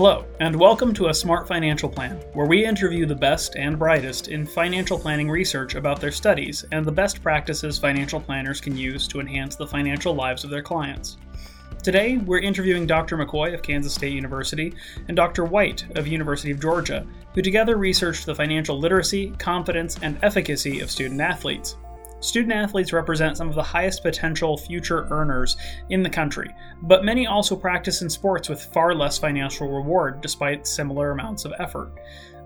Hello, and welcome to A Smart Financial Plan, where we interview the best and brightest in financial planning research about their studies and the best practices financial planners can use to enhance the financial lives of their clients. Today, we're interviewing Dr. McCoy of Kansas State University and Dr. White of University of Georgia, who together researched the financial literacy, confidence, and efficacy of student athletes. Student athletes represent some of the highest potential future earners in the country, but many also practice in sports with far less financial reward despite similar amounts of effort.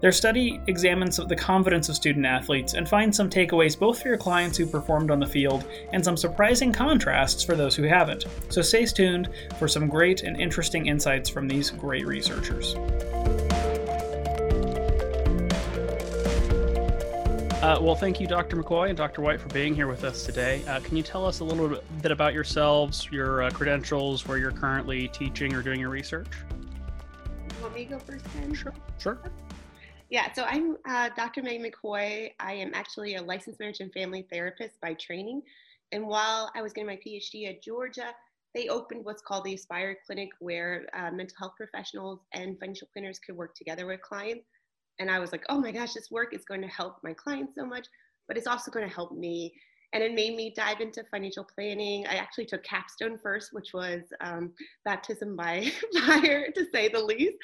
Their study examines the confidence of student athletes and finds some takeaways both for your clients who performed on the field and some surprising contrasts for those who haven't. So stay tuned for some great and interesting insights from these great researchers. Uh, well, thank you, Dr. McCoy and Dr. White, for being here with us today. Uh, can you tell us a little bit about yourselves, your uh, credentials, where you're currently teaching or doing your research? You want me to go first, Ken? Sure. Sure. Yeah, so I'm uh, Dr. Meg McCoy. I am actually a licensed marriage and family therapist by training. And while I was getting my PhD at Georgia, they opened what's called the Aspire Clinic, where uh, mental health professionals and financial planners could work together with clients and I was like, oh my gosh, this work is going to help my clients so much, but it's also going to help me. And it made me dive into financial planning. I actually took capstone first, which was um, baptism by fire, to say the least.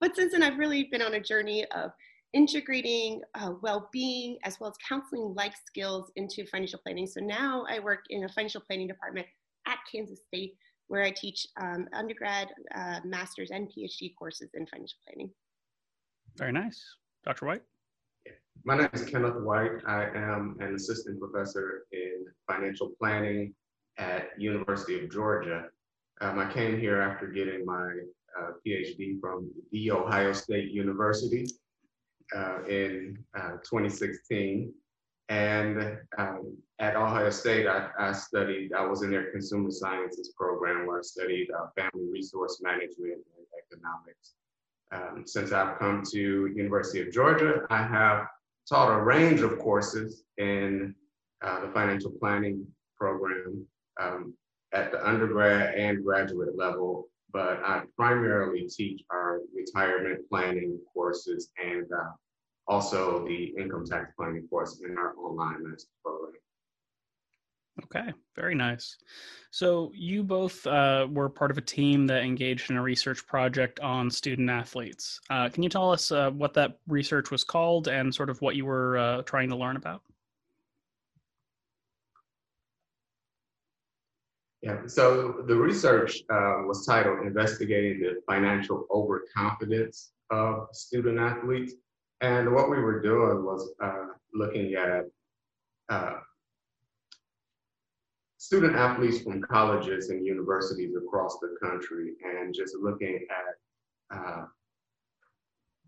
But since then, I've really been on a journey of integrating uh, well-being as well as counseling-like skills into financial planning. So now I work in a financial planning department at Kansas State, where I teach um, undergrad, uh, master's, and PhD courses in financial planning. Very nice. Dr. White? My name is Kenneth White. I am an assistant professor in financial planning at University of Georgia. Um, I came here after getting my uh, PhD from The Ohio State University uh, in uh, 2016. And um, at Ohio State, I, I, studied, I was in their consumer sciences program where I studied uh, family resource management and economics. Um, since I've come to University of Georgia, I have taught a range of courses in uh, the financial planning program um, at the undergrad and graduate level, but I primarily teach our retirement planning courses and uh, also the income tax planning course in our online master's. Okay, very nice. So you both uh, were part of a team that engaged in a research project on student athletes. Uh, can you tell us uh, what that research was called and sort of what you were uh, trying to learn about? Yeah, so the research uh, was titled Investigating the Financial Overconfidence of Student Athletes. And what we were doing was uh, looking at student athletes from colleges and universities across the country and just looking at uh,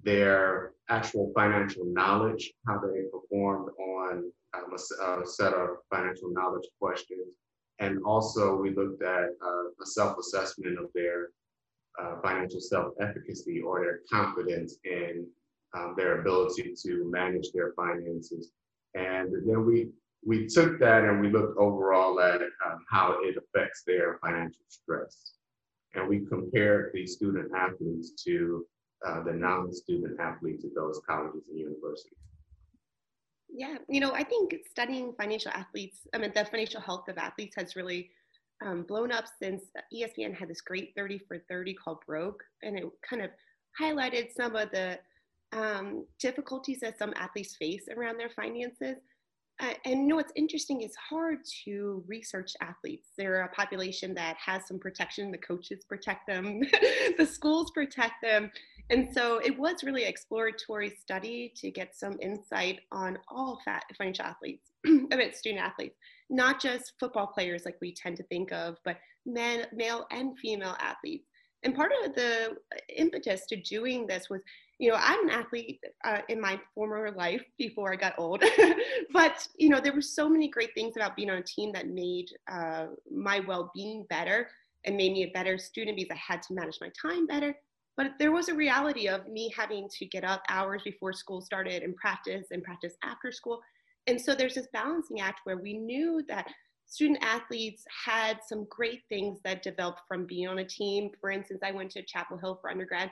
their actual financial knowledge, how they performed on um, a, a, set of financial knowledge questions. And also we looked at uh, a self-assessment of their uh, financial self-efficacy or their confidence in um, their ability to manage their finances. And then we we took that and we looked overall at um, how it affects their financial stress. And we compared the student athletes to uh, the non-student athletes at those colleges and universities. Yeah, you know, I think studying financial athletes, I mean, the financial health of athletes has really um, blown up since ESPN had this great 30 for 30 called Broke, and it kind of highlighted some of the um, difficulties that some athletes face around their finances. Uh, and you know what's interesting is hard to research athletes. They're a population that has some protection. The coaches protect them, the schools protect them. And so it was really exploratory study to get some insight on all fat financial athletes, I mean, student athletes, not just football players like we tend to think of, but men, male and female athletes. And part of the impetus to doing this was you know, I'm an athlete uh, in my former life before I got old, but you know, there were so many great things about being on a team that made uh, my well-being better and made me a better student because I had to manage my time better. But there was a reality of me having to get up hours before school started and practice and practice after school. And so there's this balancing act where we knew that student athletes had some great things that developed from being on a team. For instance, I went to Chapel Hill for undergrad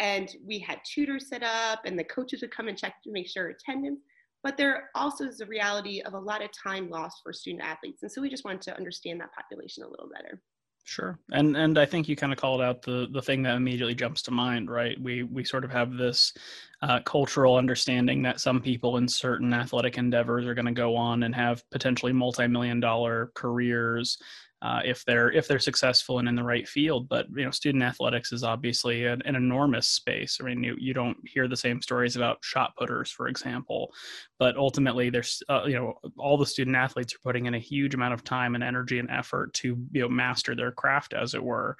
and we had tutors set up and the coaches would come and check to make sure attendance but there also is a reality of a lot of time lost for student athletes and so we just wanted to understand that population a little better Sure, and and I think you kind of called out the the thing that immediately jumps to mind, right? We we sort of have this uh, cultural understanding that some people in certain athletic endeavors are going to go on and have potentially multi million dollar careers, uh, if they're if they're successful and in the right field. But you know, student athletics is obviously an, an, enormous space. I mean, you you don't hear the same stories about shot putters, for example. But ultimately, there's uh, you know all the student athletes are putting in a huge amount of time and energy and effort to you know master their craft, as it were.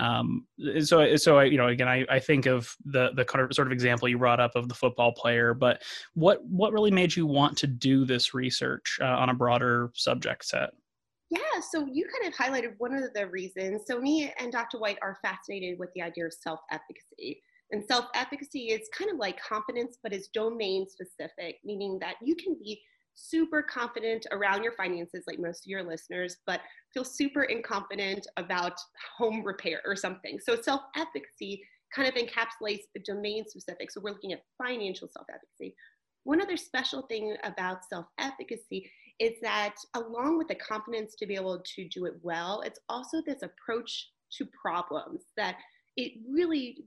Um, so so I, you know again I, I think of the the sort of example you brought up of the football player, but what what really made you want to do this research uh, on a broader subject set? Yeah, so you kind of highlighted one of the reasons. So, me and Dr. White are fascinated with the idea of self efficacy. And self efficacy is kind of like confidence, but it's domain specific, meaning that you can be super confident around your finances, like most of your listeners, but feel super inconfident about home repair or something. So, self efficacy kind of encapsulates the domain specific. So, we're looking at financial self efficacy. One other special thing about self efficacy is that along with the confidence to be able to do it well, it's also this approach to problems that it really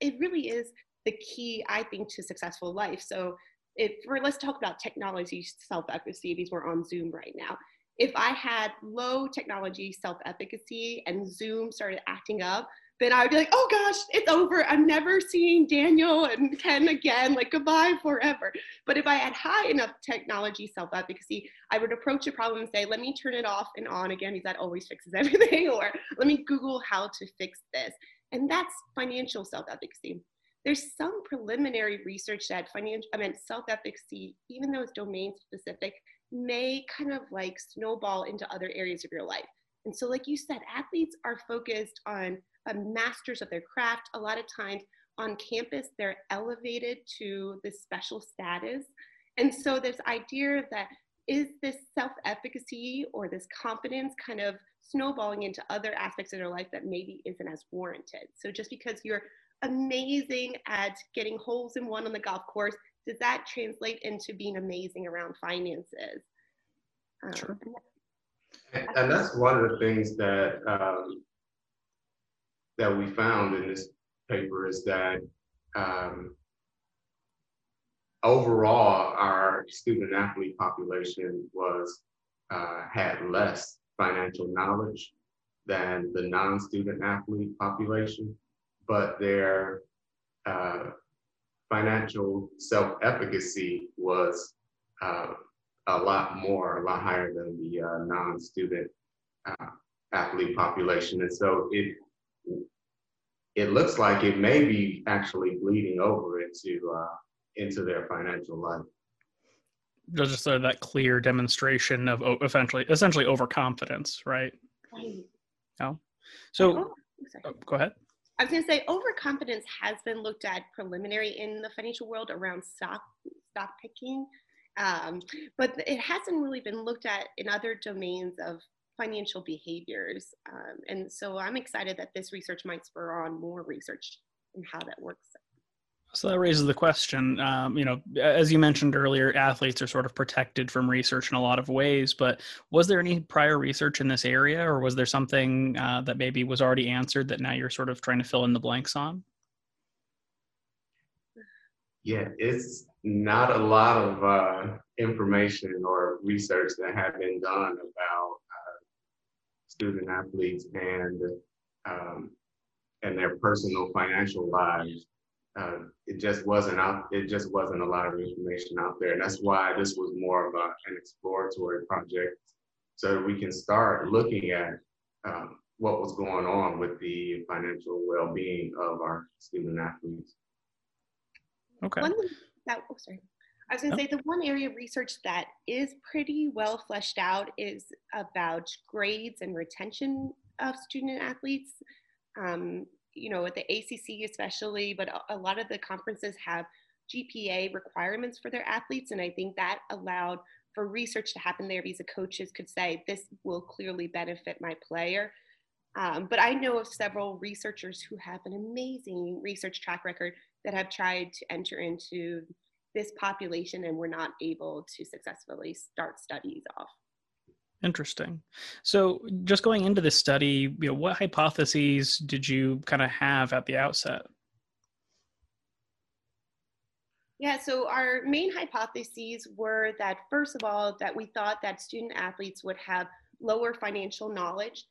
it really is the key i think to successful life. So if for let's talk about technology self-efficacy because we're on zoom right now. If i had low technology self-efficacy and zoom started acting up then I would be like, oh gosh, it's over. I'm never seeing Daniel and Ken again. Like, goodbye forever. But if I had high enough technology self efficacy, I would approach a problem and say, let me turn it off and on again because that always fixes everything. or let me Google how to fix this. And that's financial self efficacy. There's some preliminary research that financial, I mean, self efficacy, even though it's domain specific, may kind of like snowball into other areas of your life. And so, like you said, athletes are focused on masters of their craft. A lot of times on campus, they're elevated to this special status. And so this idea that is this self-efficacy or this confidence kind of snowballing into other aspects of their life that maybe isn't as warranted. So just because you're amazing at getting holes in one on the golf course, does that translate into being amazing around finances? Um, sure. and, and that's one of the things that um, that we found in this paper is that um, overall our student athlete population was uh, had less financial knowledge than the non-student athlete population, but their uh, financial self-efficacy was uh, a lot more, a lot higher than the uh, non-student uh, athlete population. And so it it looks like it may be actually bleeding over into uh, into their financial life. There's just uh, that clear demonstration of essentially essentially overconfidence, right? Right. Oh, so oh, oh, go ahead. I was going to say overconfidence has been looked at preliminary in the financial world around stock stock picking, um, but it hasn't really been looked at in other domains of financial behaviors. Um, and so I'm excited that this research might spur on more research in how that works. So that raises the question. Um, you know, as you mentioned earlier, athletes are sort of protected from research in a lot of ways. But was there any prior research in this area, or was there something uh, that maybe was already answered that now you're sort of trying to fill in the blanks on? Yeah, it's not a lot of uh, information or research that have been done about student athletes and um, and their personal financial lives. Uh, it just wasn't out. It just wasn't a lot of information out there, and that's why this was more of a, an exploratory project, so that we can start looking at um, what was going on with the financial well-being of our student athletes. Okay. One that, oh, sorry. I was going to say the one area of research that is pretty well fleshed out is about grades and retention of student athletes. Um, you know, at the ACC especially, but a, lot of the conferences have GPA requirements for their athletes, and I think that allowed for research to happen there because the coaches could say this will clearly benefit my player. Um, but I know of several researchers who have an amazing research track record that have tried to enter into this population and we're not able to successfully start studies off. Interesting. So, just going into this study, you know, what hypotheses did you kind of have at the outset? Yeah, so our main hypotheses were that first of all, that we thought that student athletes would have lower financial knowledge.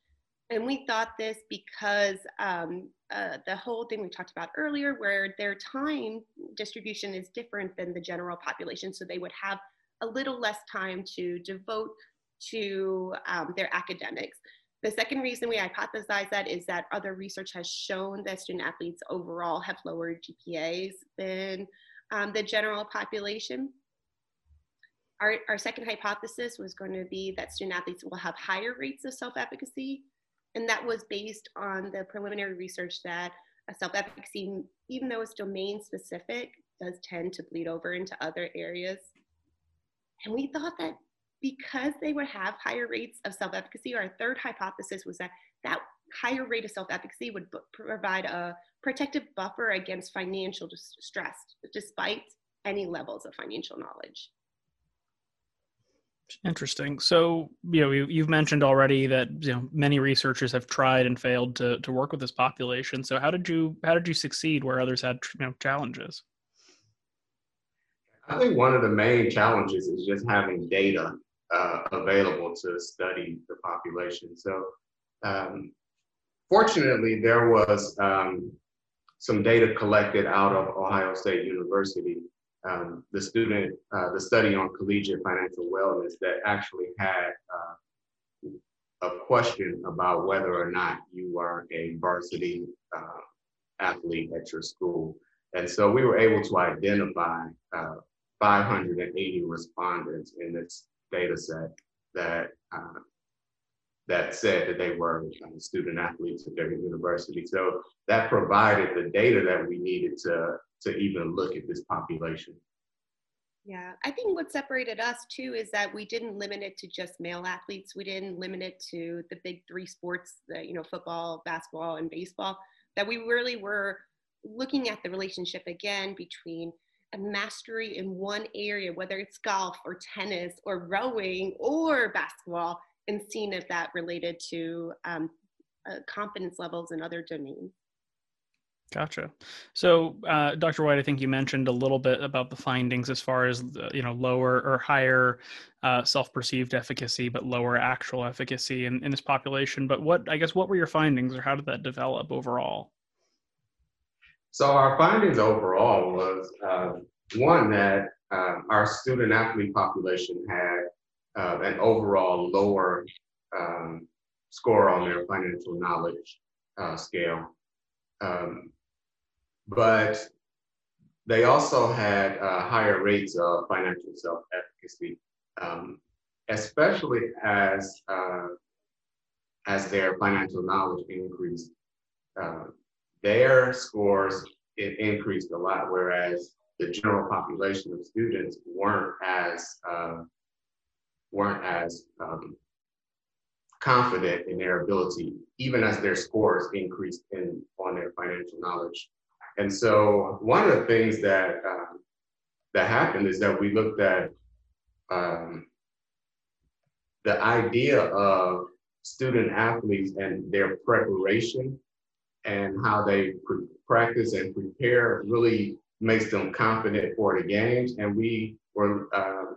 And we thought this because um, uh, the whole thing we talked about earlier, where their time distribution is different than the general population. So they would have a little less time to devote to um, their academics. The second reason we hypothesize that is that other research has shown that student athletes overall have lower GPAs than um, the general population. Our, our second hypothesis was going to be that student athletes will have higher rates of self-efficacy, and that was based on the preliminary research that a self-efficacy, even though it's domain specific, does tend to bleed over into other areas. And we thought that because they would have higher rates of self-efficacy, our third hypothesis was that that higher rate of self-efficacy would b- provide a protective buffer against financial distress, despite any levels of financial knowledge. Interesting. So, you know, you, have mentioned already that you know many researchers have tried and failed to to work with this population. So, how did you how did you succeed where others had you know challenges? I think one of the main challenges is just having data uh, available to study the population. So, um, fortunately, there was um, some data collected out of Ohio State University, um, the student, uh, the study on collegiate financial wellness that actually had uh, a question about whether or not you are a varsity uh, athlete at your school. And so we were able to identify uh, 580 respondents in this data set that uh, that said that they were uh, student athletes at their university. So that provided the data that we needed to, to even look at this population. Yeah, I think what separated us too is that we didn't limit it to just male athletes. We didn't limit it to the big three sports, the, you know, football, basketball, and baseball. That we really were looking at the relationship again between a mastery in one area, whether it's golf or tennis or rowing or basketball, and seeing if that related to um, uh, confidence levels in other domains. Gotcha. So, uh, Dr. White, I think you mentioned a little bit about the findings as far as you know lower or higher uh, self-perceived efficacy, but lower actual efficacy in, in this population. But what I guess what were your findings, or how did that develop overall? So our findings overall was uh, one that um, our student athlete population had uh, an overall lower um, score on their financial knowledge uh, scale. Um, but they also had uh, higher rates of financial self-efficacy, um, especially as uh, as their financial knowledge increased. Uh, their scores it increased a lot, whereas the general population of students weren't as uh, weren't as um, confident in their ability, even as their scores increased in on their financial knowledge. And so one of the things that um, that happened is that we looked at um, the idea of student athletes and their preparation and how they practice and prepare really makes them confident for the games. And we were uh,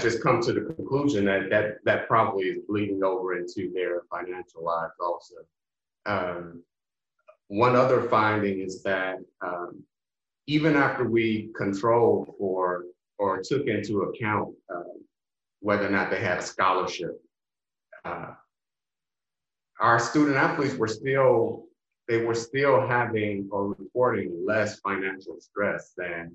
just come to the conclusion that that, that probably is bleeding over into their financial lives also. Um, one other finding is that um, even after we controlled or or took into account uh, whether or not they had a scholarship, uh, our student athletes were still they were still having or reporting less financial stress than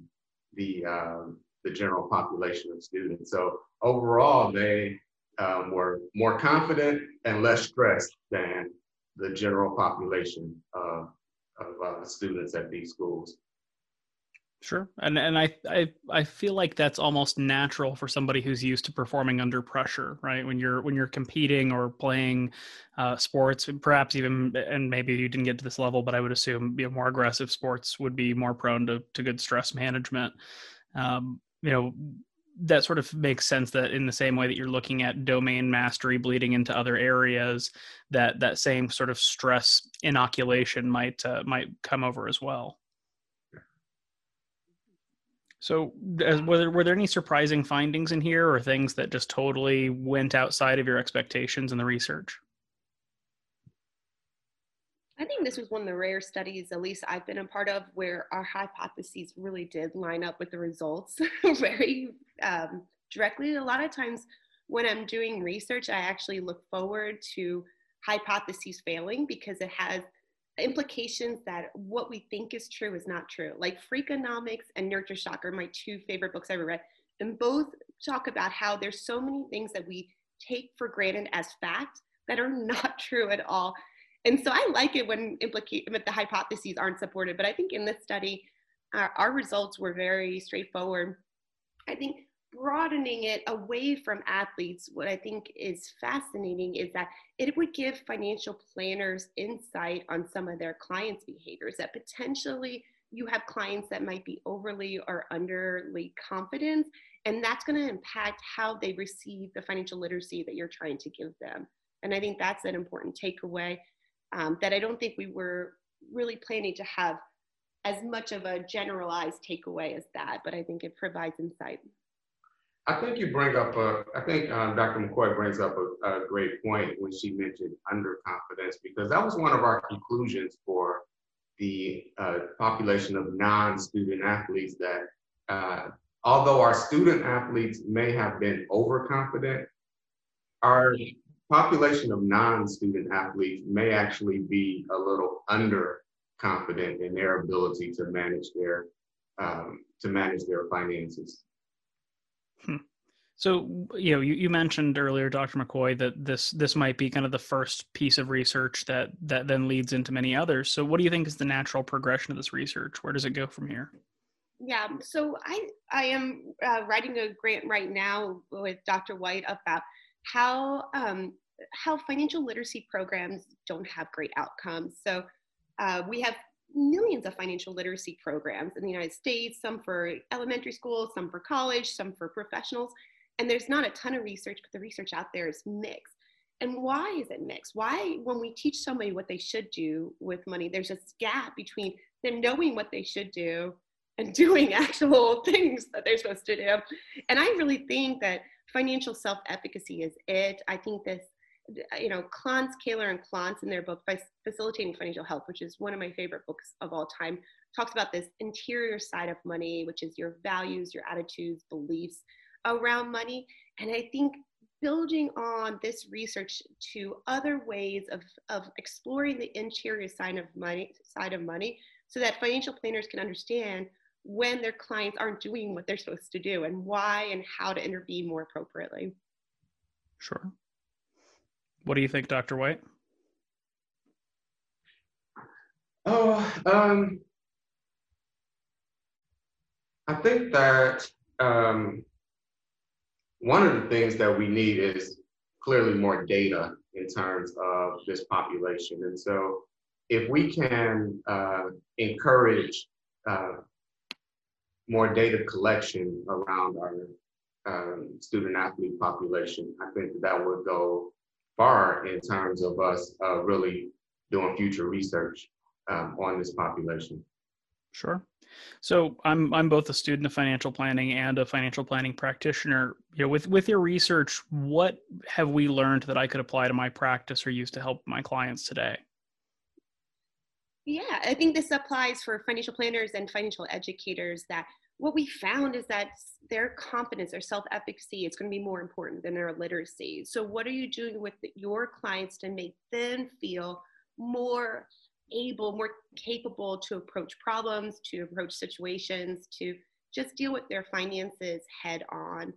the um, the general population of students. So overall, they um, were more confident and less stressed than the general population of, uh, students at these schools. Sure, and and I I I feel like that's almost natural for somebody who's used to performing under pressure, right? When you're when you're competing or playing uh, sports, perhaps even and maybe you didn't get to this level, but I would assume you know, more aggressive sports would be more prone to to good stress management. Um, you know, that sort of makes sense that in the same way that you're looking at domain mastery bleeding into other areas, that that same sort of stress inoculation might uh, might come over as well. So, as, were there, were there any surprising findings in here, or things that just totally went outside of your expectations in the research? I think this was one of the rare studies, at least I've been a part of, where our hypotheses really did line up with the results very um, directly. A lot of times when I'm doing research, I actually look forward to hypotheses failing because it has implications that what we think is true is not true. Like Freakonomics and Nurture Shock are my two favorite books I ever read. And both talk about how there's so many things that we take for granted as fact that are not true at all. And so I like it when implicate the hypotheses aren't supported. But I think in this study, our, our results were very straightforward. I think broadening it away from athletes, what I think is fascinating is that it would give financial planners insight on some of their clients' behaviors that potentially you have clients that might be overly or underly confident, and that's going to impact how they receive the financial literacy that you're trying to give them. And I think that's an important takeaway um, that I don't think we were really planning to have as much of a generalized takeaway as that, but I think it provides insight. I think you bring up a, I think um, Dr. McCoy brings up a, a, great point when she mentioned underconfidence, because that was one of our conclusions for the uh, population of non-student athletes that uh, although our student athletes may have been overconfident, our population of non-student athletes may actually be a little underconfident in their ability to manage their um, to manage their finances. Hmm. So, you know, you, you mentioned earlier, Dr. McCoy, that this this might be kind of the first piece of research that that then leads into many others. So, what do you think is the natural progression of this research? Where does it go from here? Yeah, so I I am uh, writing a grant right now with Dr. White about how um, how financial literacy programs don't have great outcomes. So, uh, we have millions of financial literacy programs in the United States, some for elementary schools, some for college, some for professionals. And there's not a ton of research, but the research out there is mixed. And why is it mixed? Why, when we teach somebody what they should do with money, there's a gap between them knowing what they should do and doing actual things that they're supposed to do. And I really think that financial self efficacy is it. I think this uh, you know, Klontz, Kahler, and Klontz in their book, Facilitating Financial Health, which is one of my favorite books of all time, talks about this interior side of money, which is your values, your attitudes, beliefs around money. And I think building on this research to other ways of, of exploring the interior side of money side of money so that financial planners can understand when their clients aren't doing what they're supposed to do and why and how to intervene more appropriately. Sure. What do you think, Dr. White? Oh, um, I think that um, one of the things that we need is clearly more data in terms of this population. And so if we can uh, encourage uh, more data collection around our um, student athlete population, I think that would go far in terms of us uh, really doing future research um, on this population. Sure. So I'm I'm both a student of financial planning and a financial planning practitioner. You know, with with your research, what have we learned that I could apply to my practice or use to help my clients today? Yeah, I think this applies for financial planners and financial educators that what we found is that their confidence, their self efficacy is going to be more important than their literacy. So, what are you doing with your clients to make them feel more able, more capable to approach problems, to approach situations, to just deal with their finances head on?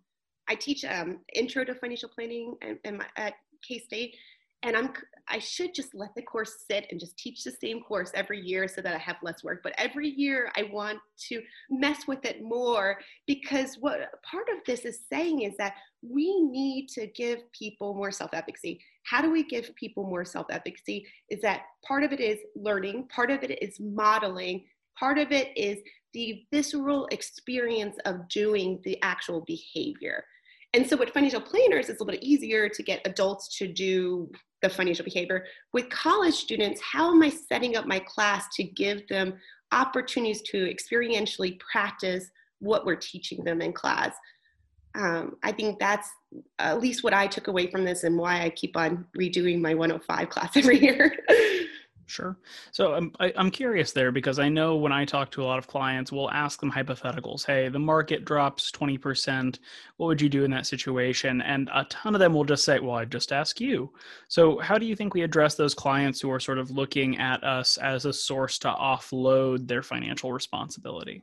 I teach um, intro to financial planning and at K State. And I'm I should just let the course sit and just teach the same course every year so that I have less work. But every year I want to mess with it more because what part of this is saying is that we need to give people more self efficacy. How do we give people more self efficacy? Is that part of it is learning, part of it is modeling, part of it is the visceral experience of doing the actual behavior. And so with financial planners, it's a little bit easier to get adults to do the financial behavior. With college students, how am I setting up my class to give them opportunities to experientially practice what we're teaching them in class? Um, I think that's at least what I took away from this and why I keep on redoing my 105 class every year. Sure. So I'm I, am i am curious there because I know when I talk to a lot of clients, we'll ask them hypotheticals. Hey, the market drops twenty percent. What would you do in that situation? And a ton of them will just say, "Well, I'd just ask you." So how do you think we address those clients who are sort of looking at us as a source to offload their financial responsibility?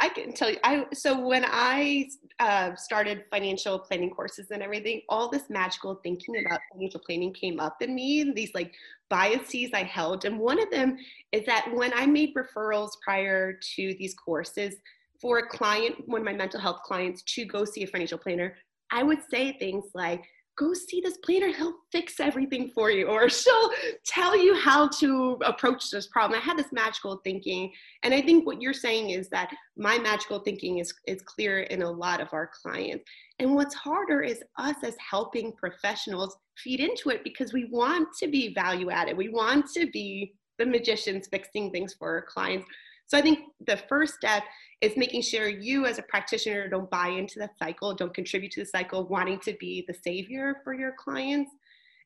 I can tell you. I so when I uh, started financial planning courses and everything, all this magical thinking about financial planning came up in me. These like biases I held, and one of them is that when I made referrals prior to these courses for a client, one of my mental health clients, to go see a financial planner, I would say things like, go see this planner. He'll fix everything for you or she'll tell you how to approach this problem. I had this magical thinking and i think what you're saying is that my magical thinking is, is clear in a lot of our clients. And what's harder is us as helping professionals feed into it because we want to be value added we want to be the magicians fixing things for our clients so i think the first step is making sure you as a practitioner don't buy into that cycle, don't contribute to the cycle, wanting to be the savior for your clients.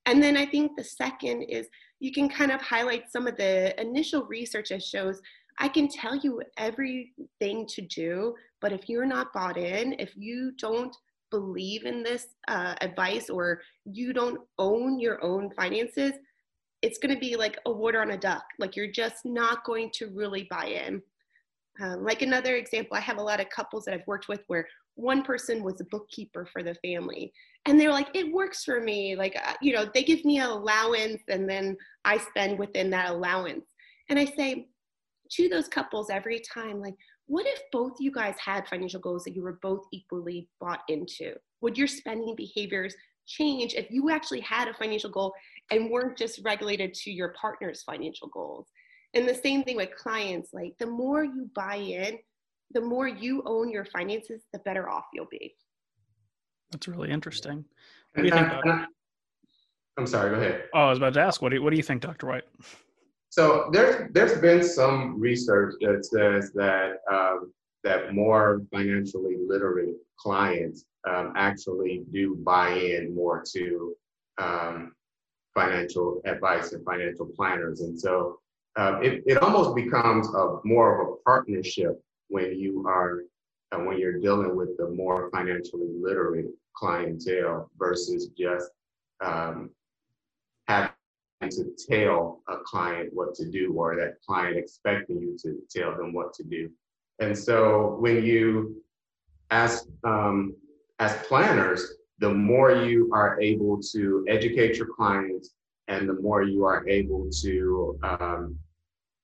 And then I think the second is you can kind of highlight some of the initial research that shows I can tell you everything to do, but if you're not bought in, if you don't believe in this uh, advice or you don't own your own finances, it's going to be like a water on a duck. Like you're just not going to really buy in. Um, like another example, I have a lot of couples that I've worked with where one person was a bookkeeper for the family and they're like it works for me like uh, you know they give me an allowance and then i spend within that allowance and i say to those couples every time like what if both you guys had financial goals that you were both equally bought into would your spending behaviors change if you actually had a financial goal and weren't just regulated to your partner's financial goals and the same thing with clients, like the more you buy in, the more you own your finances, the better off you'll be. That's really interesting. What do you think, Doctor? I'm sorry, go ahead. Oh, I was about to ask, what do you, what do you think, Dr. White? So there's there's been some research that says that um, that more financially literate clients um, actually do buy in more to um, financial advice and financial planners, and so uh, it, it almost becomes a more of a partnership when you are uh, when you're dealing with the more financially literate clientele versus just um, having to tell a client what to do or that client expecting you to tell them what to do. And so when you as um, as planners, the more you are able to educate your clients and the more you are able to um,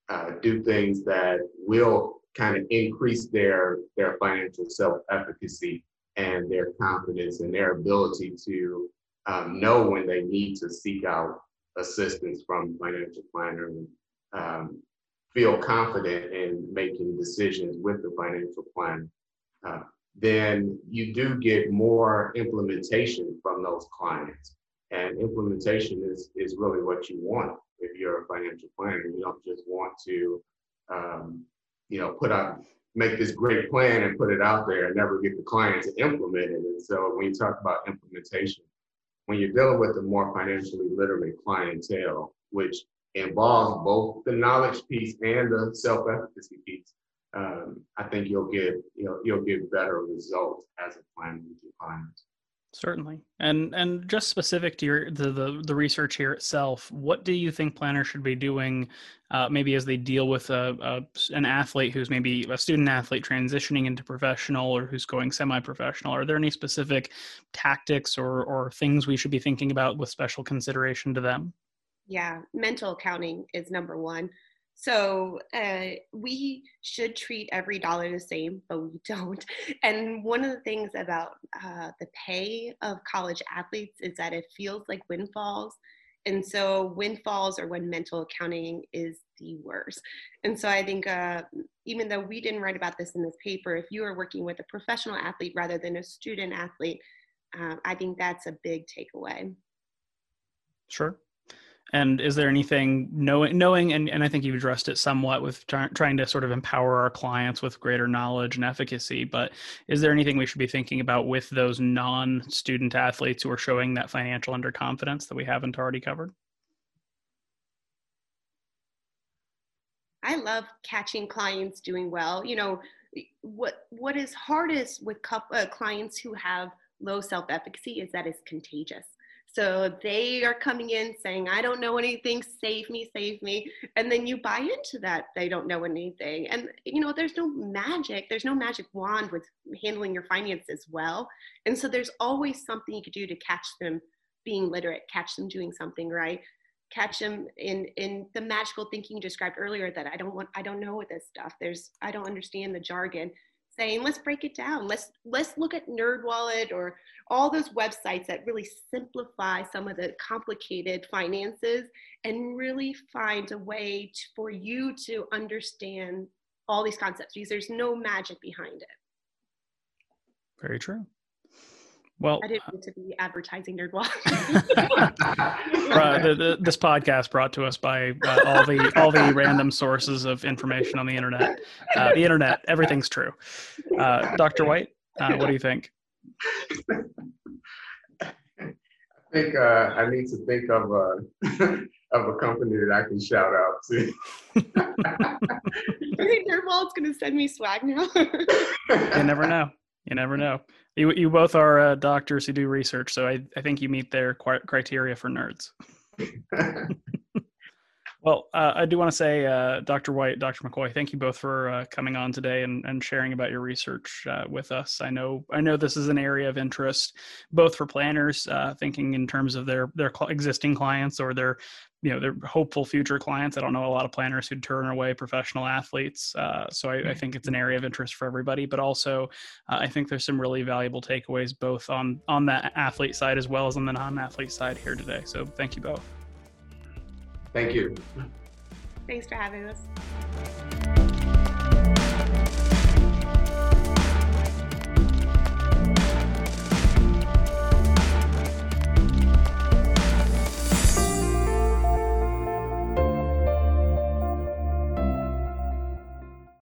uh, do things that will kind of increase their their financial self-efficacy and their confidence and their ability to um, know when they need to seek out assistance from financial planner um, feel confident in making decisions with the financial plan, uh, then you do get more implementation from those clients. And implementation is, is really what you want if you're a financial planner. You don't just want to, um, you know, put out, make this great plan and put it out there and never get the client to implement it. And so when you talk about implementation, when you're dealing with a more financially literate clientele, which involves both the knowledge piece and the self-efficacy piece, um, I think you'll get you know you'll get better results as a planner with your clients. Certainly, and and just specific to your the, the the research here itself, what do you think planners should be doing, uh, maybe as they deal with a, a, an athlete who's maybe a student athlete transitioning into professional or who's going semi-professional? Are there any specific tactics or or things we should be thinking about with special consideration to them? Yeah, mental accounting is number one. So uh, we should treat every dollar the same, but we don't. And one of the things about uh, the pay of college athletes is that it feels like windfalls. And so windfalls are when mental accounting is the worst. And so I think uh, even though we didn't write about this in this paper, if you are working with a professional athlete rather than a student athlete, uh, I think that's a big takeaway. Sure. And is there anything knowing, knowing, and, and I think you've addressed it somewhat with try, trying to sort of empower our clients with greater knowledge and efficacy, but is there anything we should be thinking about with those non-student athletes who are showing that financial underconfidence that we haven't already covered? I love catching clients doing well. You know, what what is hardest with uh, clients who have low self-efficacy is that it's contagious so they are coming in saying, I don't know anything, save me, save me. And then you buy into that they don't know anything. And, you know, there's no magic, there's no magic wand with handling your finances well. And so there's always something you could do to catch them being literate, catch them doing something right. Catch them in in the magical thinking you described earlier that I don't want I don't know this stuff. There's I don't understand the jargon saying let's break it down. Let's let's look at nerdwallet or all those websites that really simplify some of the complicated finances and really find a way to, for you to understand all these concepts because there's no magic behind it. Very true well, I didn't need to be advertising NerdWallet. uh, the, the, this podcast brought to us by uh, all the all the random sources of information on the internet. Uh, the internet, everything's true. Uh, Dr. White, uh, what do you think? I think uh, I need to think of a of a company that I can shout out to. you think NerdWallet's going to send me swag now? you never know. You never know. You you both are uh, doctors who do research, so I I think you meet their criteria for nerds. well, uh, I do want to say, uh, Dr. White, Dr. McCoy, thank you both for uh, coming on today and, and sharing about your research uh, with us. I know I know this is an area of interest, both for planners uh, thinking in terms of their their cl- existing clients or their you know they're hopeful future clients i don't know a lot of planners who turn away professional athletes uh, so I, I, think it's an area of interest for everybody but also uh, i think there's some really valuable takeaways both on on that athlete side as well as on the non-athlete side here today so thank you both Thank you. Thanks for having us.